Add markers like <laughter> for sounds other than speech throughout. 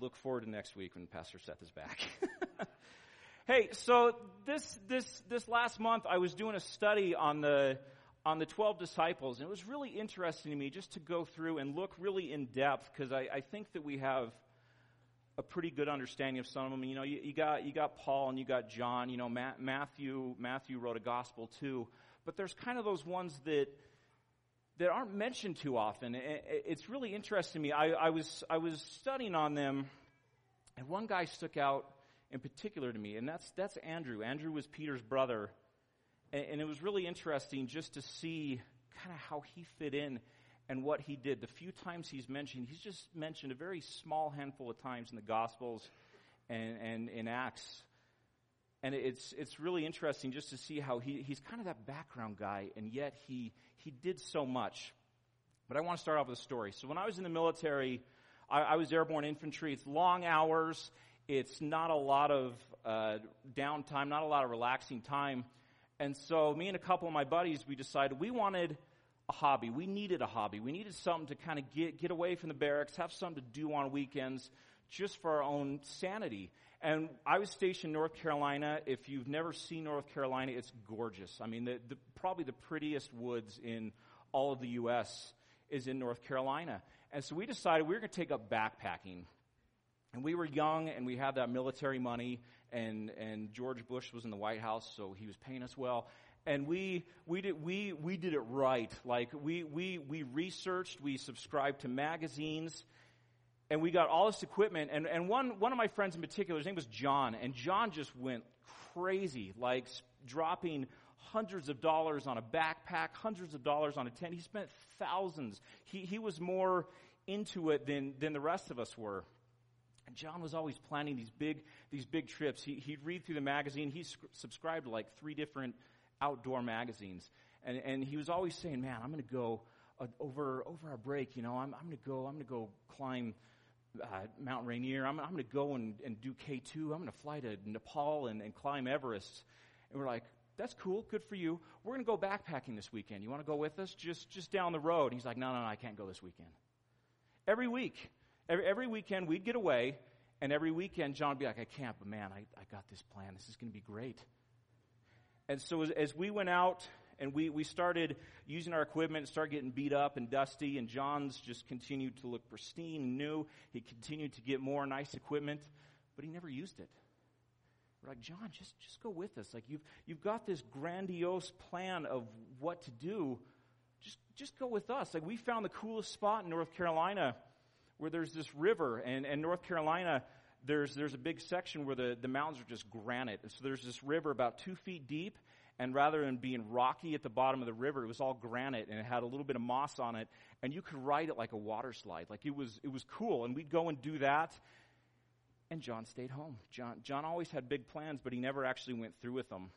look forward to next week when Pastor Seth is back. <laughs> hey, so this this this last month I was doing a study on the on the 12 disciples, and it was really interesting to me just to go through and look really in depth because I, I think that we have a pretty good understanding of some of them. You know, you, you got you got Paul and you got John. You know, Ma- Matthew Matthew wrote a gospel too, but there's kind of those ones that that aren't mentioned too often. It's really interesting to me. I, I was I was studying on them, and one guy stuck out in particular to me, and that's that's Andrew. Andrew was Peter's brother, and, and it was really interesting just to see kind of how he fit in and what he did. The few times he's mentioned, he's just mentioned a very small handful of times in the Gospels and, and in Acts. And it's, it's really interesting just to see how he, he's kind of that background guy, and yet he, he did so much. But I want to start off with a story. So when I was in the military, I, I was airborne infantry. It's long hours. It's not a lot of uh, downtime, not a lot of relaxing time. And so me and a couple of my buddies, we decided we wanted – a hobby. We needed a hobby. We needed something to kind of get, get away from the barracks, have something to do on weekends just for our own sanity. And I was stationed in North Carolina. If you've never seen North Carolina, it's gorgeous. I mean, the, the, probably the prettiest woods in all of the U.S. is in North Carolina. And so we decided we were going to take up backpacking. And we were young and we had that military money and, and George Bush was in the White House, so he was paying us well and we we did we we did it right. Like we we we researched, we subscribed to magazines, and we got all this equipment. And and one one of my friends in particular, his name was John, and John just went crazy, like dropping hundreds of dollars on a backpack, hundreds of dollars on a tent. He spent thousands. He he was more into it than than the rest of us were. And John was always planning these big these big trips. He he'd read through the magazine. He subscribed to like three different outdoor magazines. And, and he was always saying, man, I'm going to go uh, over, over our break, you know, I'm, I'm going to go, I'm going to go climb uh, Mount Rainier. I'm, I'm going to go and, and do K2. I'm going to fly to Nepal and, and climb Everest. And we're like, that's cool. Good for you. We're going to go backpacking this weekend. You want to go with us? Just, just down the road. he's like, no, no, no, I can't go this weekend. Every week, every, every weekend we'd get away and every weekend John would be like, I can't, but man, I, I got this plan. This is going to be great. And so as, as we went out and we, we started using our equipment, started getting beat up and dusty, and John's just continued to look pristine and new. He continued to get more nice equipment, but he never used it. We're like, John, just, just go with us. Like you've, you've got this grandiose plan of what to do. Just, just go with us. Like we found the coolest spot in North Carolina where there's this river and, and North Carolina there's, there's a big section where the, the mountains are just granite. And so there's this river about two feet deep, and rather than being rocky at the bottom of the river, it was all granite, and it had a little bit of moss on it, and you could ride it like a water slide. Like it was, it was cool, and we'd go and do that. And John stayed home. John, John always had big plans, but he never actually went through with them.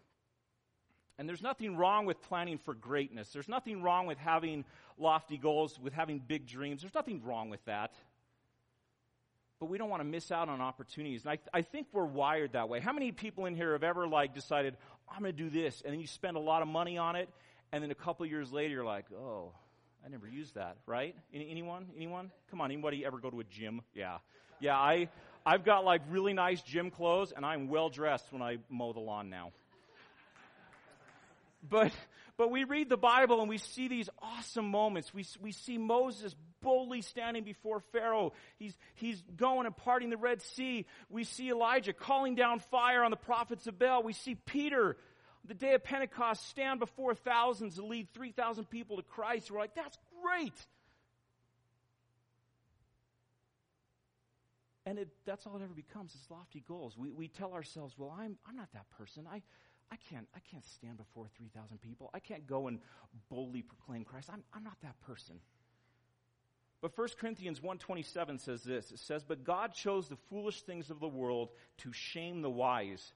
And there's nothing wrong with planning for greatness. There's nothing wrong with having lofty goals, with having big dreams. There's nothing wrong with that but we don't want to miss out on opportunities. And I, I think we're wired that way. How many people in here have ever like decided, I'm going to do this, and then you spend a lot of money on it, and then a couple years later you're like, oh, I never used that, right? Any, anyone? Anyone? Come on, anybody ever go to a gym? Yeah. Yeah, I, I've got like really nice gym clothes, and I'm well dressed when I mow the lawn now. But, but we read the Bible and we see these awesome moments. We, we see Moses boldly standing before Pharaoh. He's, he's going and parting the Red Sea. We see Elijah calling down fire on the prophets of Baal. We see Peter, the day of Pentecost, stand before thousands and lead 3,000 people to Christ. We're like, that's great. And it, that's all it ever becomes is lofty goals. We, we tell ourselves, well, I'm, I'm not that person. I, I can't, I can't stand before 3,000 people. I can't go and boldly proclaim Christ. I'm, I'm not that person. But 1 Corinthians 1.27 says this. It says, But God chose the foolish things of the world to shame the wise.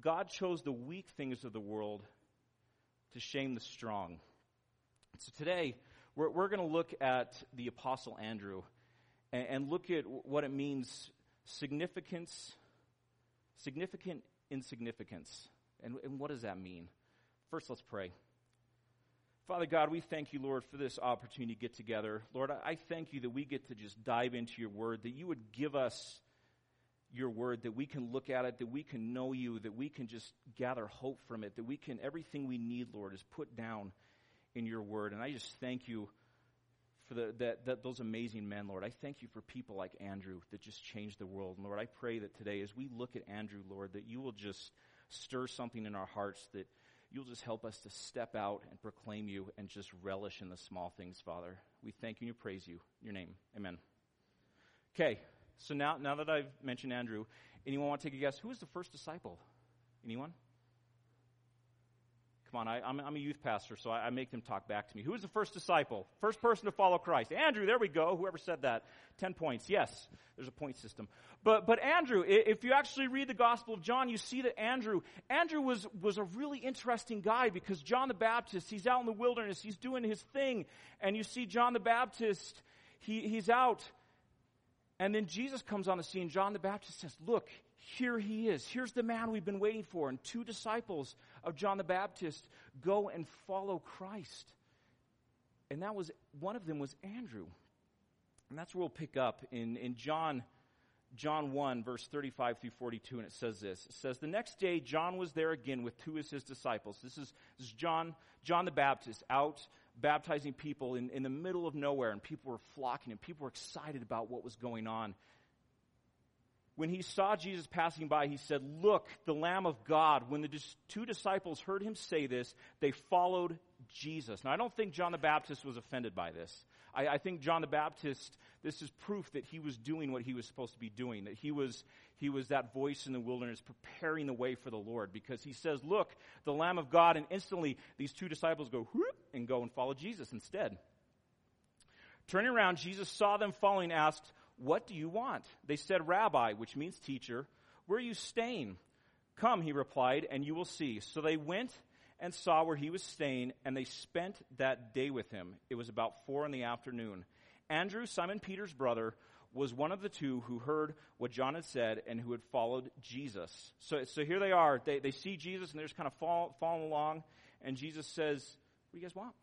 God chose the weak things of the world to shame the strong. So today, we're, we're going to look at the Apostle Andrew and, and look at what it means significance, significant insignificance. And, and what does that mean? First, let's pray. Father God, we thank you, Lord, for this opportunity to get together. Lord, I thank you that we get to just dive into your word, that you would give us your word, that we can look at it, that we can know you, that we can just gather hope from it, that we can, everything we need, Lord, is put down in your word. And I just thank you for the, that, that, those amazing men, Lord. I thank you for people like Andrew that just changed the world. And Lord, I pray that today, as we look at Andrew, Lord, that you will just stir something in our hearts, that you'll just help us to step out and proclaim you and just relish in the small things, Father. We thank you and praise you. In your name, amen. Okay, so now, now that I've mentioned Andrew, anyone want to take a guess? Who was the first disciple? Anyone? Come on, I, am a youth pastor, so I, I, make them talk back to me. Who was the first disciple? First person to follow Christ? Andrew, there we go. Whoever said that. Ten points. Yes, there's a point system. But, but Andrew, if you actually read the Gospel of John, you see that Andrew, Andrew was, was a really interesting guy because John the Baptist, he's out in the wilderness, he's doing his thing, and you see John the Baptist, he, he's out, and then Jesus comes on the scene. John the Baptist says, Look, here he is. Here's the man we've been waiting for. And two disciples of John the Baptist go and follow Christ. And that was, one of them was Andrew. And that's where we'll pick up in, in John, John 1, verse 35 through 42. And it says this. It says, The next day, John was there again with two of his disciples. This is, this is John, John the Baptist out baptizing people in, in the middle of nowhere. And people were flocking and people were excited about what was going on when he saw Jesus passing by, he said, Look, the Lamb of God. When the two disciples heard him say this, they followed Jesus. Now, I don't think John the Baptist was offended by this. I, I, think John the Baptist, this is proof that he was doing what he was supposed to be doing, that he was, he was that voice in the wilderness preparing the way for the Lord because he says, Look, the Lamb of God. And instantly, these two disciples go, Whoop, and go and follow Jesus instead. Turning around, Jesus saw them following, asked, what do you want? They said, Rabbi, which means teacher, where are you staying? Come, he replied, and you will see. So they went and saw where he was staying, and they spent that day with him. It was about four in the afternoon. Andrew, Simon Peter's brother, was one of the two who heard what John had said and who had followed Jesus. So, so here they are. They, they see Jesus and they're just kind of fall, following along. And Jesus says, What do you guys want?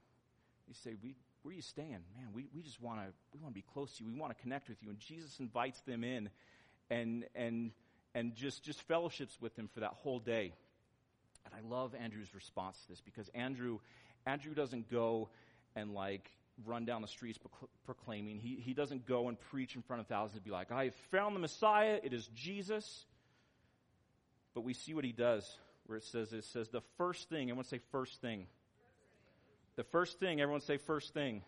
They say, We, where are you staying? Man, we, we just want to we want to be close to you. We want to connect with you. And Jesus invites them in and and and just just fellowships with them for that whole day. And I love Andrew's response to this because Andrew Andrew doesn't go and like run down the streets proclaiming. He, he doesn't go and preach in front of thousands and be like, I have found the Messiah. It is Jesus. But we see what he does where it says, it says the first thing, I want to say first thing. The first thing, everyone say first thing.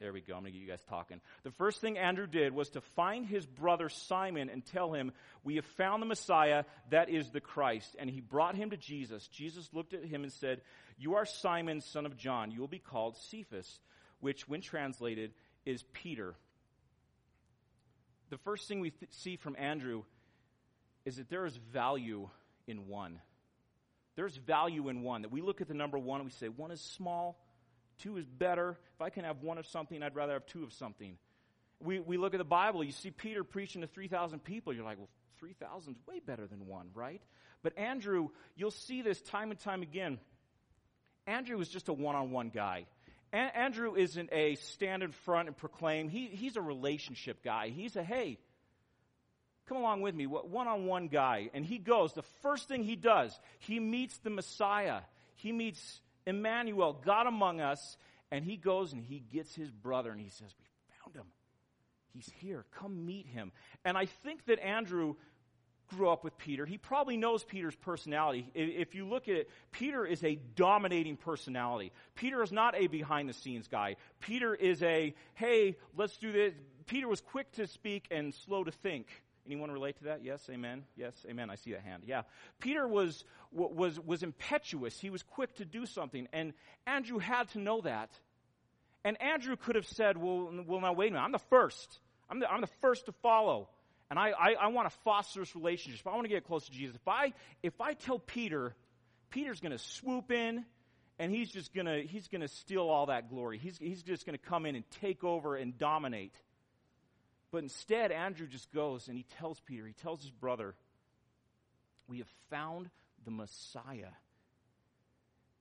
There we go. I'm going to get you guys talking. The first thing Andrew did was to find his brother Simon and tell him, We have found the Messiah, that is the Christ. And he brought him to Jesus. Jesus looked at him and said, You are Simon, son of John. You will be called Cephas, which, when translated, is Peter. The first thing we th- see from Andrew is that there is value in one. There's value in one. That we look at the number one and we say, one is small, two is better. If I can have one of something, I'd rather have two of something. We, we look at the Bible, you see Peter preaching to 3,000 people. You're like, well, 3,000 is way better than one, right? But Andrew, you'll see this time and time again. Andrew is just a one on one guy. A- Andrew isn't a stand in front and proclaim. He, he's a relationship guy. He's a, hey, Come along with me, one on one guy. And he goes, the first thing he does, he meets the Messiah. He meets Emmanuel, God among us. And he goes and he gets his brother and he says, We found him. He's here. Come meet him. And I think that Andrew grew up with Peter. He probably knows Peter's personality. If you look at it, Peter is a dominating personality. Peter is not a behind the scenes guy. Peter is a, hey, let's do this. Peter was quick to speak and slow to think. Anyone relate to that? Yes, amen. Yes, amen. I see that hand. Yeah. Peter was, was, was impetuous. He was quick to do something. And Andrew had to know that. And Andrew could have said, well, well now wait a minute. I'm the first. I'm the, I'm the first to follow. And I, I, I want to foster this relationship. I want to get close to Jesus. If I, if I tell Peter, Peter's going to swoop in and he's just going to, he's going to steal all that glory. He's, he's just going to come in and take over and dominate. But instead, Andrew just goes and he tells Peter, he tells his brother, We have found the Messiah.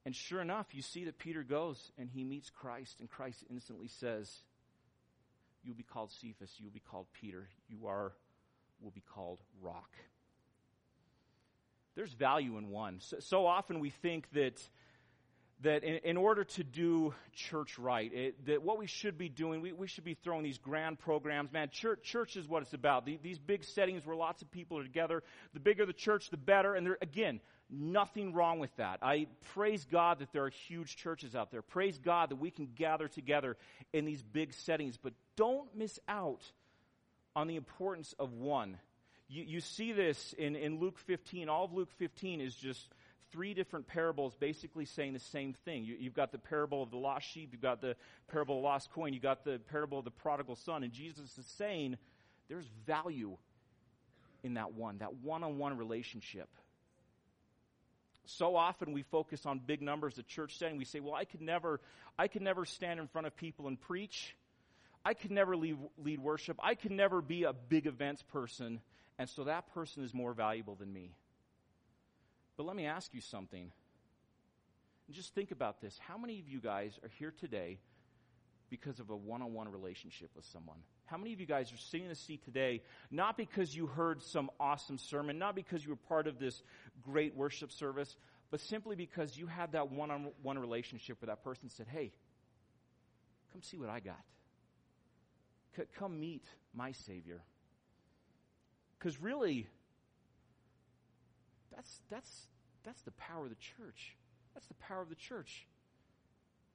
And sure enough, you see that Peter goes and he meets Christ, and Christ instantly says, You'll be called Cephas, you'll be called Peter. You are will be called rock. There's value in one. So, so often we think that that in, in, order to do church right, it, that what we should be doing, we, we should be throwing these grand programs. Man, church, church is what it's about. The, these big settings where lots of people are together. The bigger the church, the better. And there, again, nothing wrong with that. I praise God that there are huge churches out there. Praise God that we can gather together in these big settings. But don't miss out on the importance of one. You, you see this in, in Luke 15. All of Luke 15 is just three different parables basically saying the same thing. You, have got the parable of the lost sheep, you've got the parable of the lost coin, you've got the parable of the prodigal son, and Jesus is saying there's value in that one, that one on one relationship. So often we focus on big numbers, the church setting. We say, well, I could never, I could never stand in front of people and preach. I could never lead, lead worship. I could never be a big events person. And so that person is more valuable than me. But let me ask you something. And just think about this. How many of you guys are here today because of a one on one relationship with someone? How many of you guys are sitting in the seat today not because you heard some awesome sermon, not because you were part of this great worship service, but simply because you had that one on one relationship where that person said, Hey, come see what I got. C- come meet my Savior. Because really, that's, that's, that's the power of the church. That's the power of the church.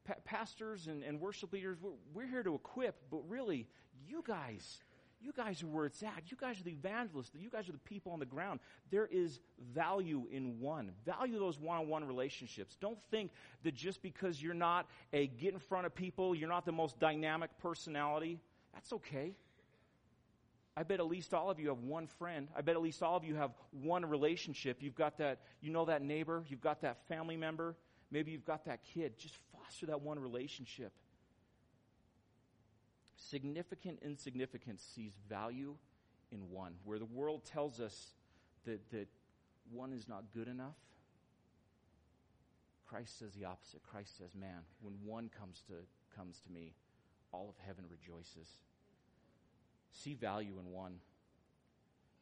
Pa- pastors and, and worship leaders, we're, we're here to equip, but really, you guys, you guys are where it's at. You guys are the evangelists. You guys are the people on the ground. There is value in one. Value those one on one relationships. Don't think that just because you're not a get in front of people, you're not the most dynamic personality. That's okay. I bet at least all of you have one friend. I bet at least all of you have one relationship. You've got that, you know that neighbor, you've got that family member, maybe you've got that kid. Just foster that one relationship. Significant insignificance sees value in one. Where the world tells us that, that one is not good enough, Christ says the opposite. Christ says, man, when one comes to, comes to me, all of heaven rejoices. See value in one.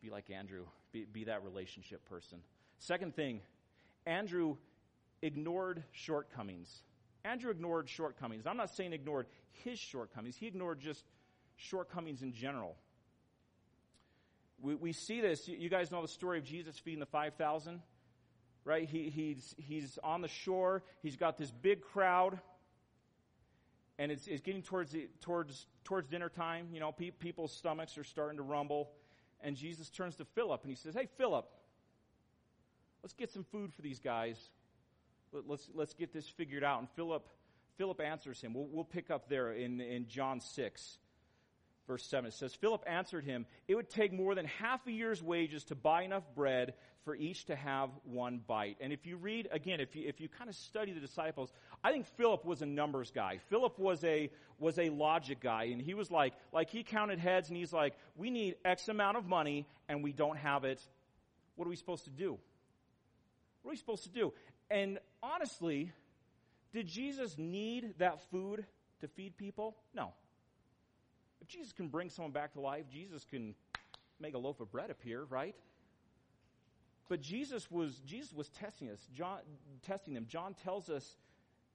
Be like Andrew, be, be that relationship person. Second thing, Andrew ignored shortcomings. Andrew ignored shortcomings. I'm not saying ignored his shortcomings, he ignored just shortcomings in general. We, we see this. You guys know the story of Jesus feeding the 5,000, right? He, he's, he's on the shore, he's got this big crowd and it's, it's getting towards, the, towards, towards dinner time. You know, pe- people's stomachs are starting to rumble. And Jesus turns to Philip and he says, Hey, Philip, let's get some food for these guys. Let, let's, let's get this figured out. And Philip, Philip answers him. We'll, we'll pick up there in, in John 6 verse 7. It says, Philip answered him, It would take more than half a year's wages to buy enough bread for each to have one bite. And if you read, again, if you, if you kind of study the disciples, I think Philip was a numbers guy. Philip was a, was a logic guy. And he was like, like he counted heads and he's like, we need X amount of money and we don't have it. What are we supposed to do? What are we supposed to do? And honestly, did Jesus need that food to feed people? No. If Jesus can bring someone back to life, Jesus can make a loaf of bread appear, right? But Jesus was Jesus was testing us, John testing them. John tells us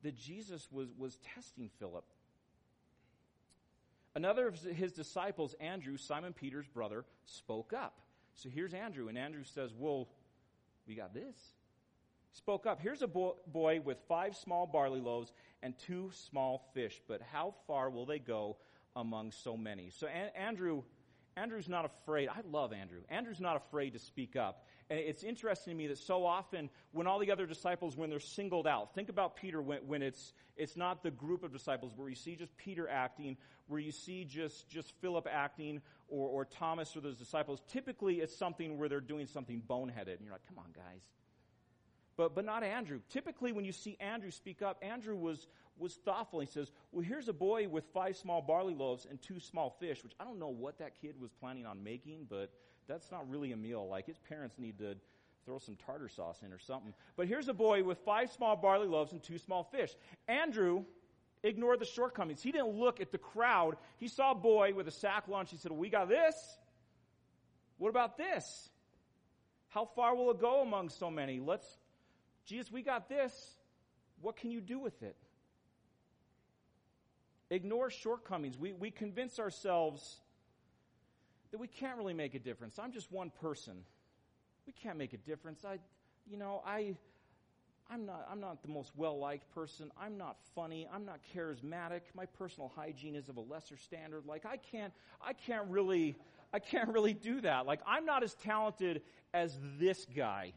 that Jesus was, was testing Philip. Another of his disciples, Andrew, Simon Peter's brother, spoke up. So here's Andrew, and Andrew says, Well, we got this. Spoke up. Here's a boy with five small barley loaves and two small fish, but how far will they go among so many. So Andrew, Andrew's not afraid. I love Andrew. Andrew's not afraid to speak up. And it's interesting to me that so often when all the other disciples, when they're singled out, think about Peter when, when it's, it's not the group of disciples where you see just Peter acting, where you see just, just Philip acting or, or Thomas or those disciples. Typically it's something where they're doing something boneheaded. And you're like, come on guys. But, but not Andrew. Typically when you see Andrew speak up, Andrew was, was thoughtful. He says, Well, here's a boy with five small barley loaves and two small fish, which I don't know what that kid was planning on making, but that's not really a meal. Like his parents need to throw some tartar sauce in or something. But here's a boy with five small barley loaves and two small fish. Andrew ignored the shortcomings. He didn't look at the crowd. He saw a boy with a sack lunch. He said, well, We got this. What about this? How far will it go among so many? Let's, Jesus, we got this. What can you do with it? Ignore shortcomings. We, we convince ourselves that we can't really make a difference. I'm just one person. We can't make a difference. I, you know, I, I'm not, I'm not the most well liked person. I'm not funny. I'm not charismatic. My personal hygiene is of a lesser standard. Like, I can't, I can't really, I can't really do that. Like, I'm not as talented as this guy.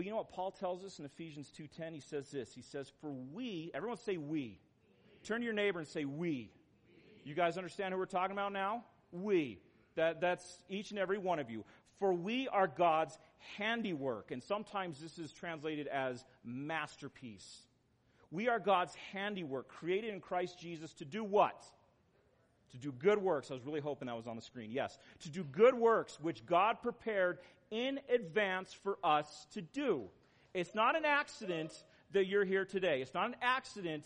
But you know what Paul tells us in Ephesians 2:10? He says this. He says, "For we, everyone say we. we. Turn to your neighbor and say we. we. You guys understand who we're talking about now? We. That, that's each and every one of you. For we are God's handiwork. And sometimes this is translated as masterpiece. We are God's handiwork, created in Christ Jesus to do what? To do good works. I was really hoping that was on the screen. Yes. To do good works, which God prepared in advance for us to do. It's not an accident that you're here today. It's not an accident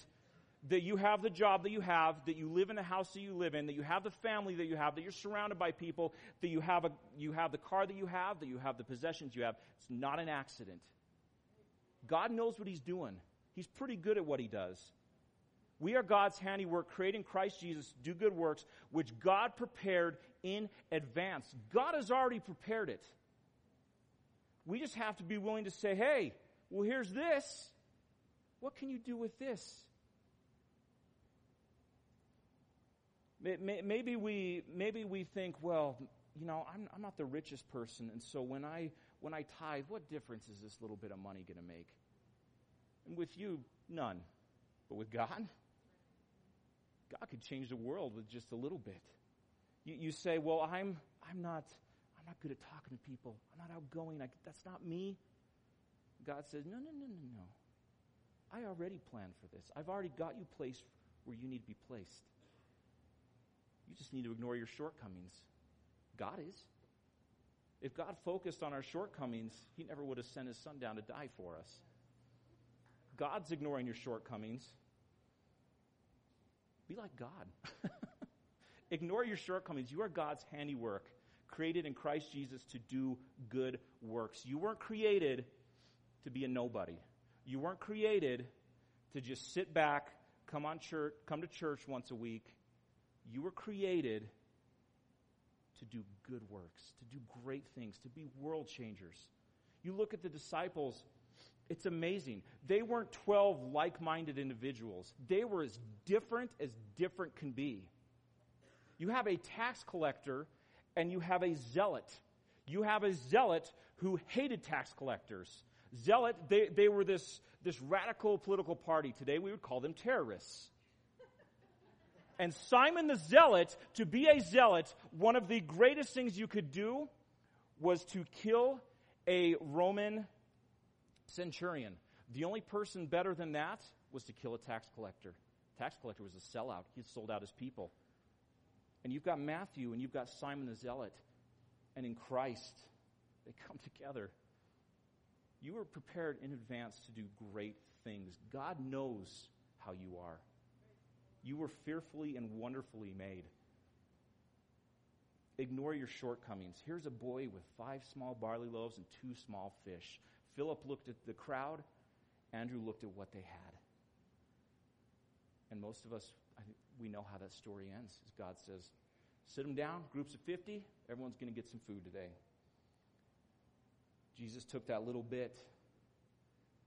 that you have the job that you have, that you live in the house that you live in, that you have the family that you have, that you're surrounded by people, that you have, a, you have the car that you have, that you have the possessions you have. It's not an accident. God knows what He's doing. He's pretty good at what He does. We are God's handiwork, creating Christ Jesus to do good works, which God prepared in advance. God has already prepared it. We just have to be willing to say, hey, well, here's this. What can you do with this? Maybe we, maybe we think, well, you know, I'm, I'm not the richest person, and so when I, when I tithe, what difference is this little bit of money going to make? And with you, none. But with God, God could change the world with just a little bit. You, you say, well, I'm, I'm not, I'm not good at talking to people. I'm not outgoing. I, that's not me. God says, no, no, no, no, no. I already planned for this. I've already got you placed where you need to be placed. You just need to ignore your shortcomings. God is. If God focused on our shortcomings, He never would have sent His Son down to die for us. God's ignoring your shortcomings. Be like God. <laughs> Ignore your shortcomings. You are God's handiwork, created in Christ Jesus to do good works. You weren't created to be a nobody. You weren't created to just sit back, come on church, come to church once a week, you were created to do good works, to do great things, to be world changers. You look at the disciples, it's amazing. They weren't 12 like minded individuals, they were as different as different can be. You have a tax collector and you have a zealot. You have a zealot who hated tax collectors. Zealot, they, they were this, this radical political party. Today we would call them terrorists. And Simon the Zealot, to be a zealot, one of the greatest things you could do was to kill a Roman centurion. The only person better than that was to kill a tax collector. Tax collector was a sellout. He sold out his people. And you've got Matthew and you've got Simon the Zealot. And in Christ, they come <laughs> together. You were prepared in advance to do great things. God knows how you are. You were fearfully and wonderfully made. Ignore your shortcomings. Here's a boy with five small barley loaves and two small fish. Philip looked at the crowd. Andrew looked at what they had. And most of us, we know how that story ends. As God says, sit them down, groups of 50, everyone's going to get some food today. Jesus took that little bit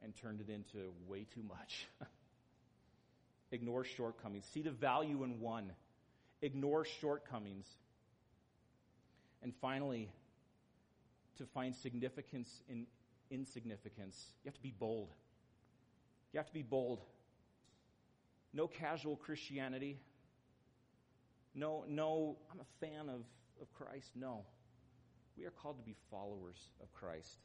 and turned it into way too much. <laughs> Ignore shortcomings. See the value in one. Ignore shortcomings. And finally, to find significance in insignificance, you have to be bold. You have to be bold. No casual Christianity. No, no, I'm a fan of, of Christ. No. We are called to be followers of Christ.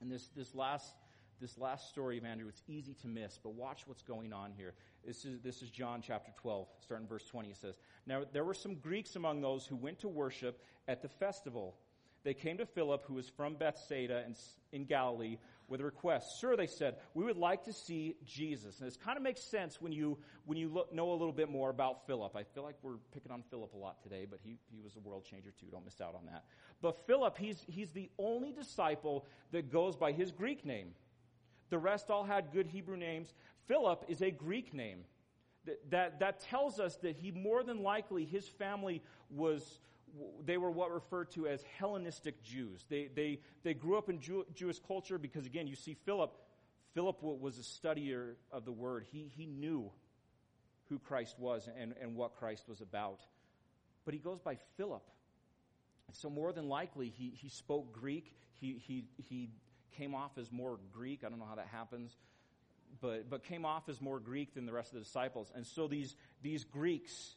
And this, this last this last story of Andrew, it's easy to miss, but watch what's going on here. This is, this is John chapter 12, starting verse 20. It says, Now there were some Greeks among those who went to worship at the festival. they came to Philip, who was from Bethsaida in Galilee, with a request. Sir, they said, we would like to see Jesus. And this kind of makes sense when you, when you look, know a little bit more about Philip. I feel like we're picking on Philip a lot today, but he, he was a world changer too. Don't miss out on that. But Philip, he's, he's the only disciple that goes by his Greek name. The rest all had good Hebrew names. Philip is a Greek name. That, that, that tells us that he more than likely, his family was, they were what referred to as Hellenistic Jews. They, they, they grew up in Jew, Jewish culture because, again, you see Philip, Philip was a studier of the word. He, he knew who Christ was and, and what Christ was about. But he goes by Philip. So more than likely, he, he spoke Greek. He, he, he came off as more Greek. I don't know how that happens. But, but came off as more Greek than the rest of the disciples. And so these, these Greeks,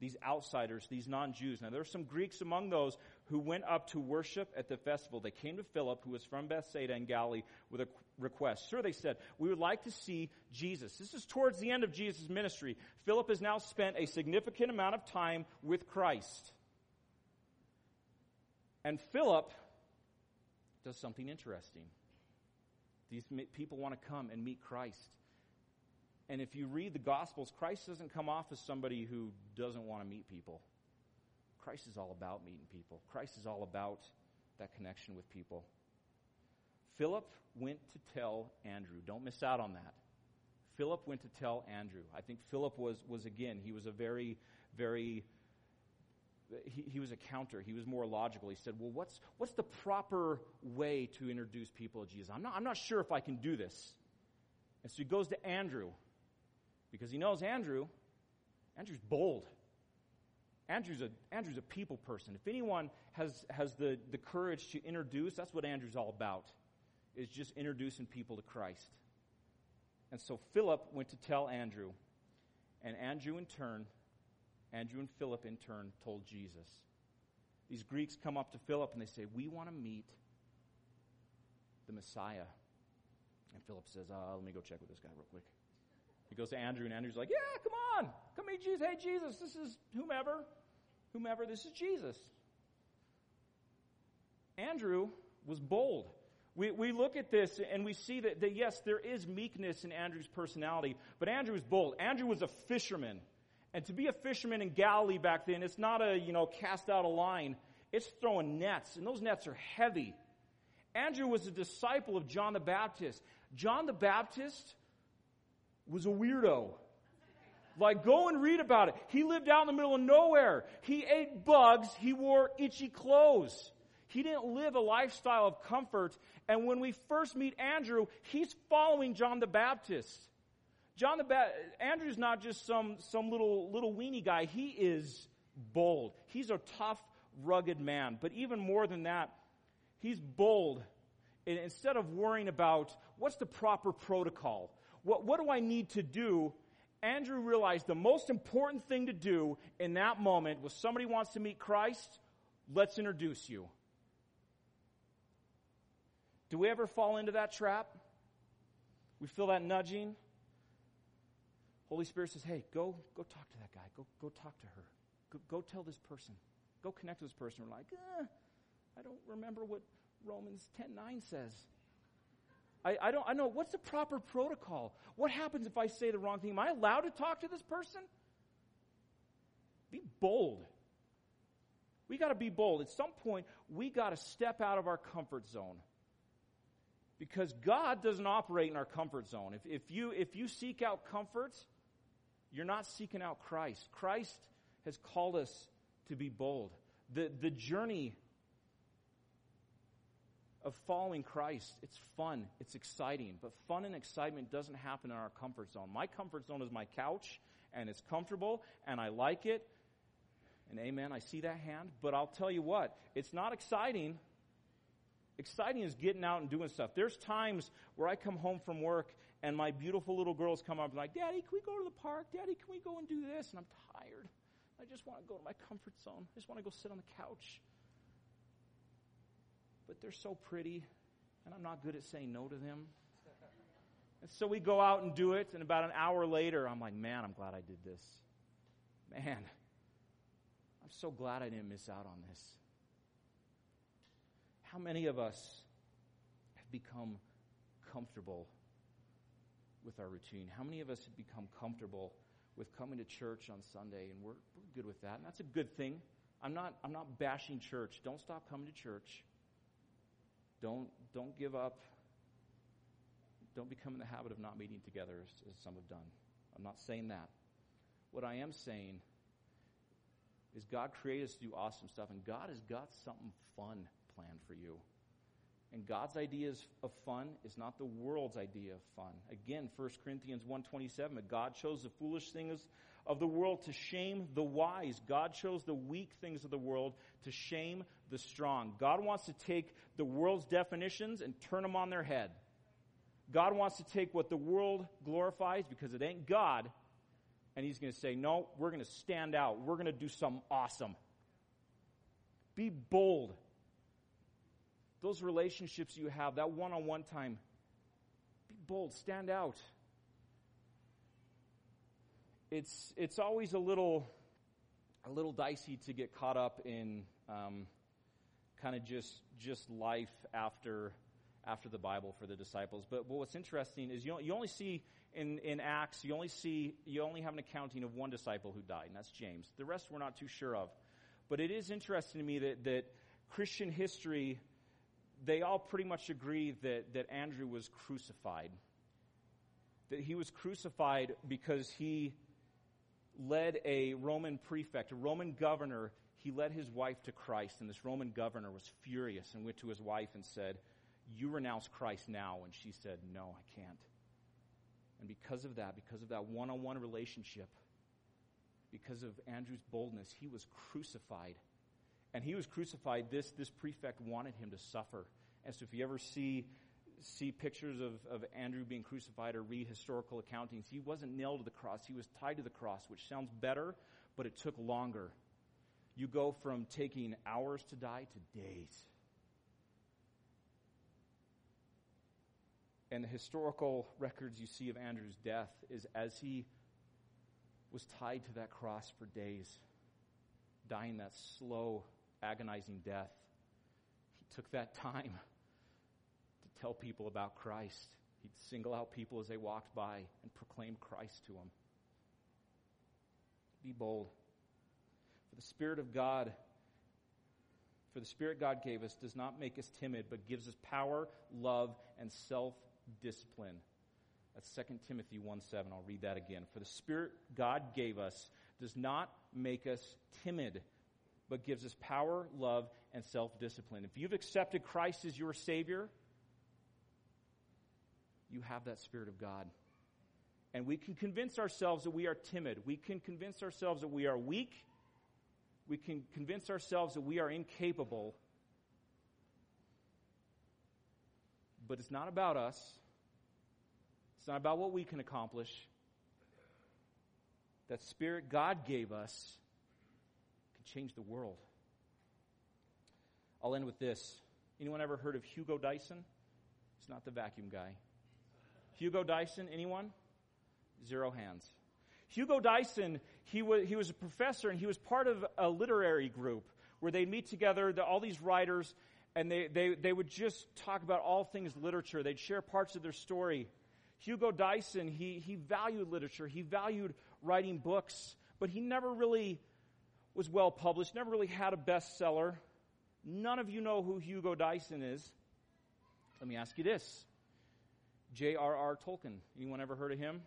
these outsiders, these non-Jews. Now there are some Greeks among those who went up to worship at the festival. They came to Philip, who was from Bethsaida in Galilee, with a request. Sir, they said, we would like to see Jesus. This is towards the end of Jesus' ministry. Philip has now spent a significant amount of time with Christ. And Philip does something interesting. These people want to come and meet Christ. And if you read the Gospels, Christ doesn't come off as somebody who doesn't want to meet people. Christ is all about meeting people. Christ is all about that connection with people. Philip went to tell Andrew. Don't miss out on that. Philip went to tell Andrew. I think Philip was, was again, he was a very, very, he, he was a counter. He was more logical. He said, well, what's, what's the proper way to introduce people to Jesus? I'm not, I'm not sure if I can do this. And so he goes to Andrew because he knows Andrew. Andrew's bold. Andrew's a, Andrew's a people person. If anyone has, has the, the courage to introduce, that's what Andrew's all about, is just introducing people to Christ. And so Philip went to tell Andrew, and Andrew in turn, Andrew and Philip in turn told Jesus. These Greeks come up to Philip and they say, We want to meet the Messiah. And Philip says, uh, Let me go check with this guy real quick. He goes to Andrew, and Andrew's like, Yeah, come on. Come meet Jesus. Hey, Jesus, this is whomever. Whomever, this is Jesus. Andrew was bold. We, we look at this and we see that, that, yes, there is meekness in Andrew's personality, but Andrew was bold. Andrew was a fisherman. And to be a fisherman in Galilee back then, it's not a, you know, cast out a line. It's throwing nets, and those nets are heavy. Andrew was a disciple of John the Baptist. John the Baptist was a weirdo. Like, go and read about it. He lived out in the middle of nowhere. He ate bugs. He wore itchy clothes. He didn't live a lifestyle of comfort. And when we first meet Andrew, he's following John the Baptist. John the ba- Andrew's not just some, some little, little weenie guy. He is bold. He's a tough, rugged man. But even more than that, he's bold. And instead of worrying about what's the proper protocol, what, what do I need to do? Andrew realized the most important thing to do in that moment was somebody wants to meet Christ, let's introduce you. Do we ever fall into that trap? We feel that nudging. Holy Spirit says, hey, go, go talk to that guy. Go, go talk to her. Go, go tell this person. Go connect with this person. We're like, eh, I don't remember what Romans 10 9 says. I, I don't I know what's the proper protocol? What happens if I say the wrong thing? Am I allowed to talk to this person? Be bold. We got to be bold. At some point, we got to step out of our comfort zone. Because God doesn't operate in our comfort zone. If, if, you, if you seek out comfort, you're not seeking out Christ. Christ has called us to be bold. The, the journey of following Christ, it's fun, it's exciting, but fun and excitement doesn't happen in our comfort zone. My comfort zone is my couch, and it's comfortable, and I like it. And amen, I see that hand, but I'll tell you what, it's not exciting. Exciting is getting out and doing stuff. There's times where I come home from work and my beautiful little girls come up and like, Daddy, can we go to the park? Daddy, can we go and do this? And I'm tired. I just want to go to my comfort zone. I just want to go sit on the couch but they're so pretty, and I'm not good at saying no to them. And so we go out and do it, and about an hour later, I'm like, man, I'm glad I did this. Man, I'm so glad I didn't miss out on this. How many of us have become comfortable with our routine? How many of us have become comfortable with coming to church on Sunday and we're, we're good with that? And that's a good thing. I'm not, I'm not bashing church. Don't stop coming to church. Don't, don't give up. Don't become in the habit of not meeting together as, as some have done. I'm not saying that. What I am saying is God created us to do awesome stuff, and God has got something fun planned for you. And God's ideas of fun is not the world's idea of fun. Again, 1 Corinthians 1.27, God chose the foolish things of the world to shame the wise. God chose the weak things of the world to shame the strong. God wants to take the world's definitions and turn them on their head. God wants to take what the world glorifies because it ain't God, and He's going to say, no, we're going to stand out. We're going to do something awesome. Be bold those relationships you have, that one on one time, be bold, stand out. It's, it's always a little, a little dicey to get caught up in um, kind of just, just life after, after the Bible for the disciples. But, but what's interesting is you, you only see in, in Acts, you only see, you only have an accounting of one disciple who died, and that's James. The rest we're not too sure of. But it is interesting to me that, that Christian history they all pretty much agree that, that Andrew was crucified. That he was crucified because he led a Roman prefect, a Roman governor. He led his wife to Christ, and this Roman governor was furious and went to his wife and said, You renounce Christ now. And she said, No, I can't. And because of that, because of that one on one relationship, because of Andrew's boldness, he was crucified and he was crucified. This, this prefect wanted him to suffer. And so if you ever see, see pictures of, of Andrew being crucified or read historical accountings, he wasn't nailed to the cross. He was tied to the cross, which sounds better, but it took longer. You go from taking hours to die to days. And the historical records you see of Andrew's death is as he was tied to that cross for days, dying that slow, agonizing death. He took that time to tell people about Christ. He'd single out people as they walked by and proclaim Christ to them. Be bold. For the Spirit of God, for the Spirit God gave us does not make us timid, but gives us power, love, and self discipline. That's 2 Timothy 1 7. I'll read that again. For the Spirit God gave us does not make us timid, but gives us power, love, and self discipline. If you've accepted Christ as your Savior, you have that Spirit of God. And we can convince ourselves that we are timid. We can convince ourselves that we are weak. We can convince ourselves that we are incapable. But it's not about us. It's not about what we can accomplish. That Spirit God gave us can change the world. I'll end with this. Anyone ever heard of Hugo Dyson? He's not the vacuum guy. Hugo Dyson, anyone? Zero hands. Hugo Dyson, he was, he was a professor and he was part of a literary group where they'd meet together, the, all these writers, and they, they, they would just talk about all things literature. They'd share parts of their story. Hugo Dyson, he, he valued literature. He valued writing books, but he never really was well published, never really had a bestseller. None of you know who Hugo Dyson is. Let me ask you this J.R.R. Tolkien. Anyone ever heard of him?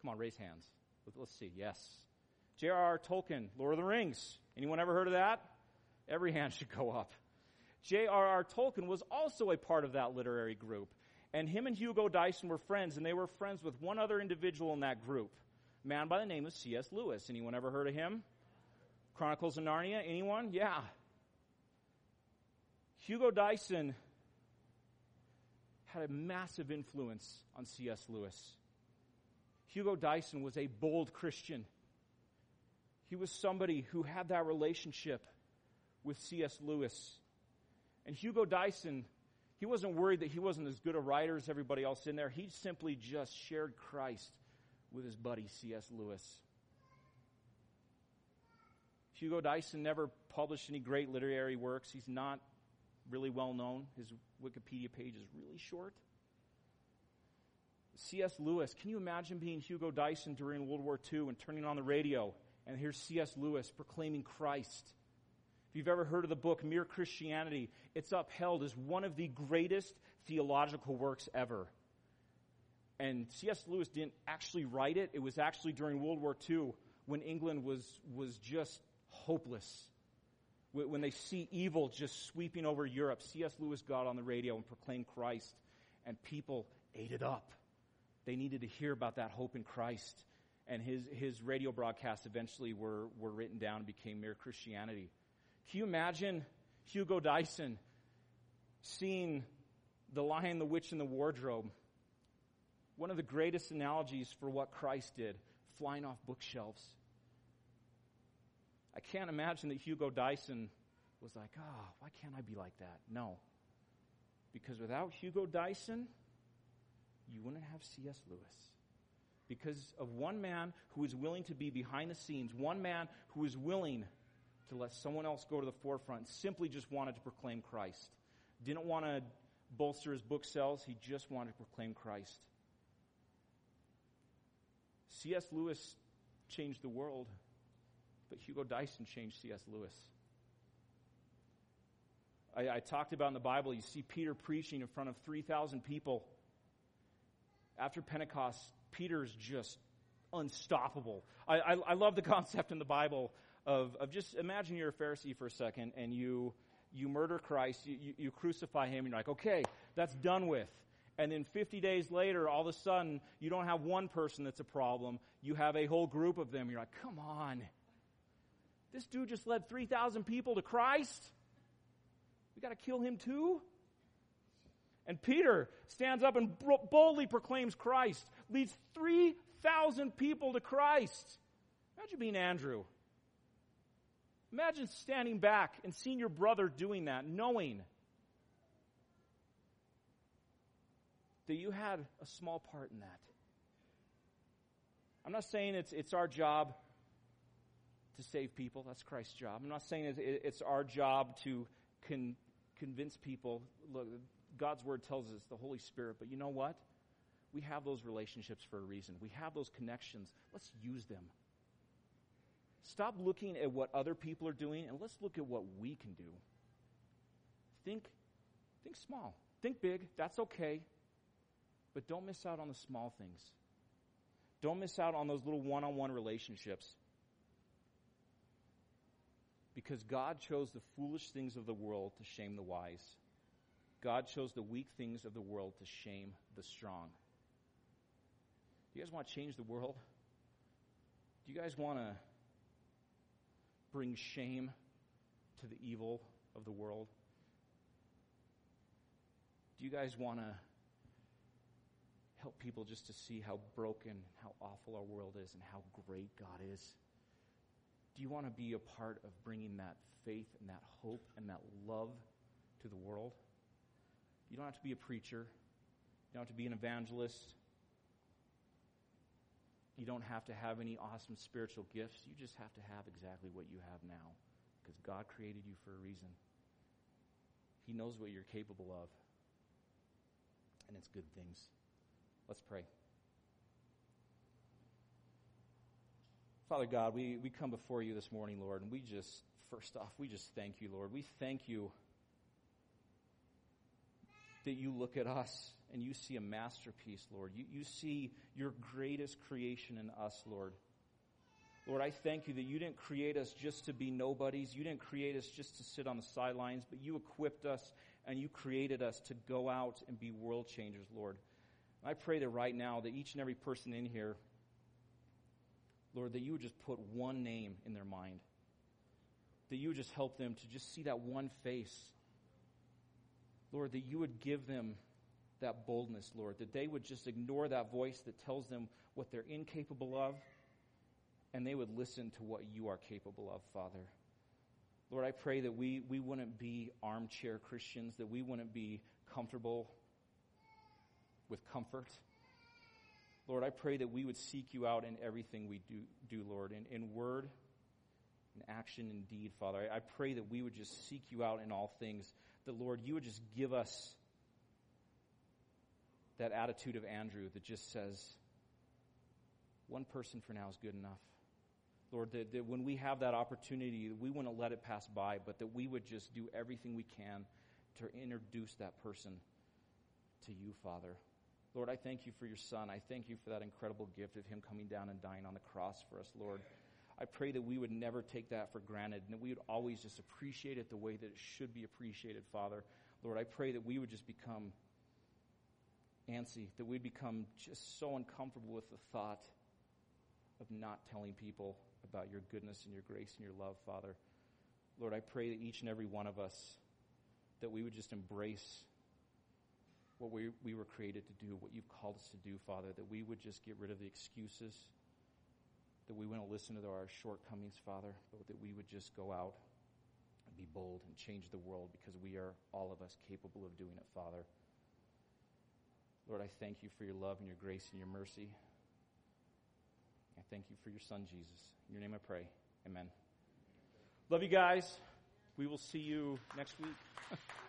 Come on, raise hands. Let's see. Yes. J.R.R. Tolkien, Lord of the Rings. Anyone ever heard of that? Every hand should go up. J.R.R. Tolkien was also a part of that literary group. And him and Hugo Dyson were friends, and they were friends with one other individual in that group, a man by the name of C.S. Lewis. Anyone ever heard of him? Chronicles of Narnia? Anyone? Yeah. Hugo Dyson had a massive influence on C.S. Lewis. Hugo Dyson was a bold Christian. He was somebody who had that relationship with C.S. Lewis. And Hugo Dyson, he wasn't worried that he wasn't as good a writer as everybody else in there. He simply just shared Christ with his buddy C.S. Lewis. Hugo Dyson never published any great literary works. He's not really well known. His Wikipedia page is really short. C.S. Lewis, can you imagine being Hugo Dyson during World War II and turning on the radio and here's C.S. Lewis proclaiming Christ? If you've ever heard of the book Mere Christianity, it's upheld as one of the greatest theological works ever. And C.S. Lewis didn't actually write it. It was actually during World War II when England was, was just hopeless. When they see evil just sweeping over Europe, C.S. Lewis got on the radio and proclaimed Christ, and people ate it up. They needed to hear about that hope in Christ. And his, his radio broadcasts eventually were, were written down and became mere Christianity. Can you imagine Hugo Dyson seeing The Lion, the Witch, and the Wardrobe? One of the greatest analogies for what Christ did, flying off bookshelves. I can't imagine that Hugo Dyson was like, oh, why can't I be like that? No. Because without Hugo Dyson, you wouldn't have C.S. Lewis. Because of one man who is willing to be behind the scenes, one man who is willing to let someone else go to the forefront, simply just wanted to proclaim Christ. Didn't want to bolster his book sales, he just wanted to proclaim Christ. C.S. Lewis changed the world, but Hugo Dyson changed C.S. Lewis. I, I, talked about in the Bible, you see Peter preaching in front of 3,000 people. After Pentecost, Peter's just unstoppable. I, I, I love the <laughs> concept in the Bible of, of just imagine you're a Pharisee for a second and you, you murder Christ, you, you, you crucify him, and you're like, okay, that's done with. And then 50 days later, all of a sudden, you don't have one person that's a problem. You have a whole group of them. You're like, come on. This dude just led 3,000 people to Christ. We got to kill him too? And Peter stands up and boldly proclaims Christ, leads 3,000 people to Christ. Imagine being Andrew. Imagine standing back and seeing your brother doing that, knowing that you had a small part in that. I'm not saying it's, it's our job to save people. That's Christ's job. I'm not saying it's, it's our job to con, convince people. Look, God's word tells us the Holy Spirit, but you know what? We have those relationships for a reason. We have those connections. Let's use them. Stop looking at what other people are doing and let's look at what we can do. Think, think small. Think big. That's okay. But don't miss out on the small things. Don't miss out on those little one on one relationships. Because God chose the foolish things of the world to shame the wise. God chose the weak things of the world to shame the strong. Do you guys want to change the world? Do you guys want to bring shame to the evil of the world? Do you guys want to help people just to see how broken, how awful our world is, and how great God is? Do you want to be a part of bringing that faith and that hope and that love to the world? You don't have to be a preacher. You don't have to be an evangelist. You don't have to have any awesome spiritual gifts. You just have to have exactly what you have now because God created you for a reason. He knows what you're capable of, and it's good things. Let's pray. Father God, we, we come before you this morning, Lord, and we just, first off, we just thank you, Lord. We thank you that you look at us and you see a masterpiece, Lord. You, you see your greatest creation in us, Lord. Lord, I thank you that you didn't create us just to be nobodies. You didn't create us just to sit on the sidelines, but you equipped us and you created us to go out and be world changers, Lord. I pray that right now that each and every person in here, Lord, that you would just put one name in their mind. That you would just help them to just see that one face Lord, that you would give them that boldness, Lord, that they would just ignore that voice that tells them what they're incapable of, and they would listen to what you are capable of, Father. Lord, I pray that we, we wouldn't be armchair Christians, that we wouldn't be comfortable with comfort. Lord, I pray that we would seek you out in everything we do, do Lord, in, in word, in action, in deed, Father. I, I pray that we would just seek you out in all things that, Lord, you would just give us that attitude of Andrew that just says, one person for now is good enough. Lord, that, that when we have that opportunity, we to let it pass by, but that we would just do everything we can to introduce that person to you, Father. Lord, I thank you for your son. I thank you for that incredible gift of him coming down and dying on the cross for us, Lord. I pray that we would never take that for granted and that we would always just appreciate it the way that it should be appreciated, Father. Lord, I pray that we would just become antsy, that we'd become just so uncomfortable with the thought of not telling people about your goodness and your grace and your love, Father. Lord, I pray that each and every one of us, that we would just embrace what we, we were created to do, what you've called us to do, Father, that we would just get rid of the excuses, that we wouldn't listen to our shortcomings, Father, but that we would just go out and be bold and change the world because we are, all of us, capable of doing it, Father. Lord, I thank you for your love and your grace and your mercy. I thank you for your son, Jesus. In your name I pray. Amen. Love you guys. We will see you next week. <laughs>